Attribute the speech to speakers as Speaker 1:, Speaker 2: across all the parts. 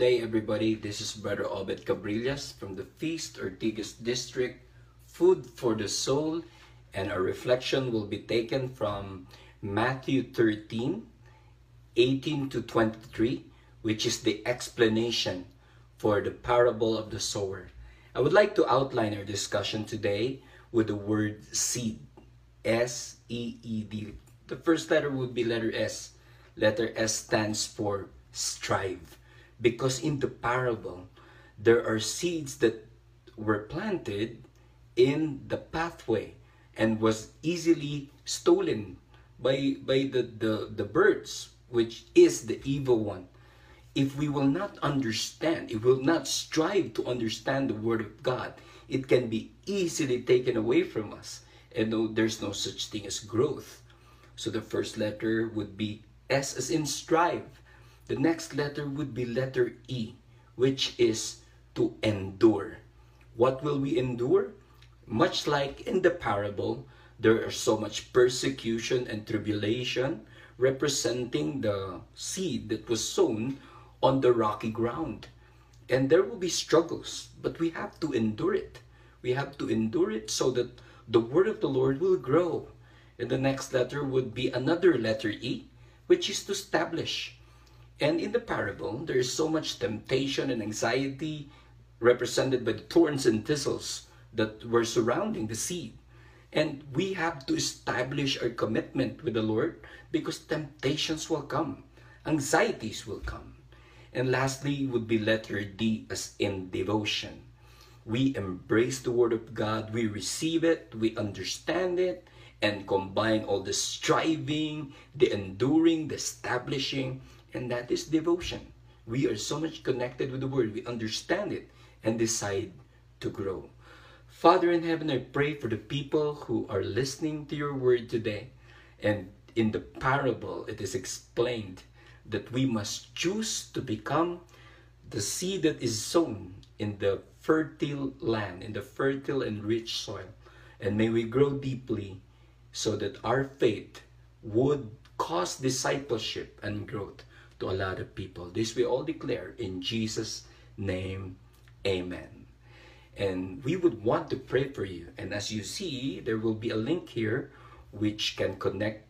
Speaker 1: day, everybody. This is Brother Obet Cabrillas from the Feast Ortigas District, Food for the Soul, and our reflection will be taken from Matthew 13, 18 to 23, which is the explanation for the parable of the sower. I would like to outline our discussion today with the word seed. S E E D. The first letter would be letter S. Letter S stands for strive. Because in the parable, there are seeds that were planted in the pathway and was easily stolen by, by the, the, the birds, which is the evil one. If we will not understand, if we will not strive to understand the Word of God, it can be easily taken away from us. And no, there's no such thing as growth. So the first letter would be S as in strive. The next letter would be letter E, which is to endure. What will we endure? Much like in the parable, there are so much persecution and tribulation representing the seed that was sown on the rocky ground. And there will be struggles, but we have to endure it. We have to endure it so that the word of the Lord will grow. And the next letter would be another letter E, which is to establish. And in the parable, there is so much temptation and anxiety represented by the thorns and thistles that were surrounding the seed. And we have to establish our commitment with the Lord because temptations will come, anxieties will come. And lastly would be letter D as in devotion. We embrace the Word of God, we receive it, we understand it, and combine all the striving, the enduring, the establishing, and that is devotion. We are so much connected with the Word, we understand it and decide to grow. Father in heaven, I pray for the people who are listening to your word today. And in the parable, it is explained that we must choose to become the seed that is sown in the fertile land, in the fertile and rich soil. And may we grow deeply so that our faith would cause discipleship and growth to a lot of people. This we all declare in Jesus' name. Amen. And we would want to pray for you. And as you see, there will be a link here which can connect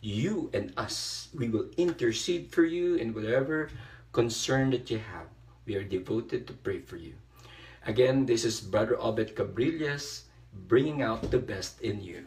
Speaker 1: you and us. We will intercede for you in whatever concern that you have. We are devoted to pray for you. Again, this is Brother Obet Cabrillas bringing out the best in you.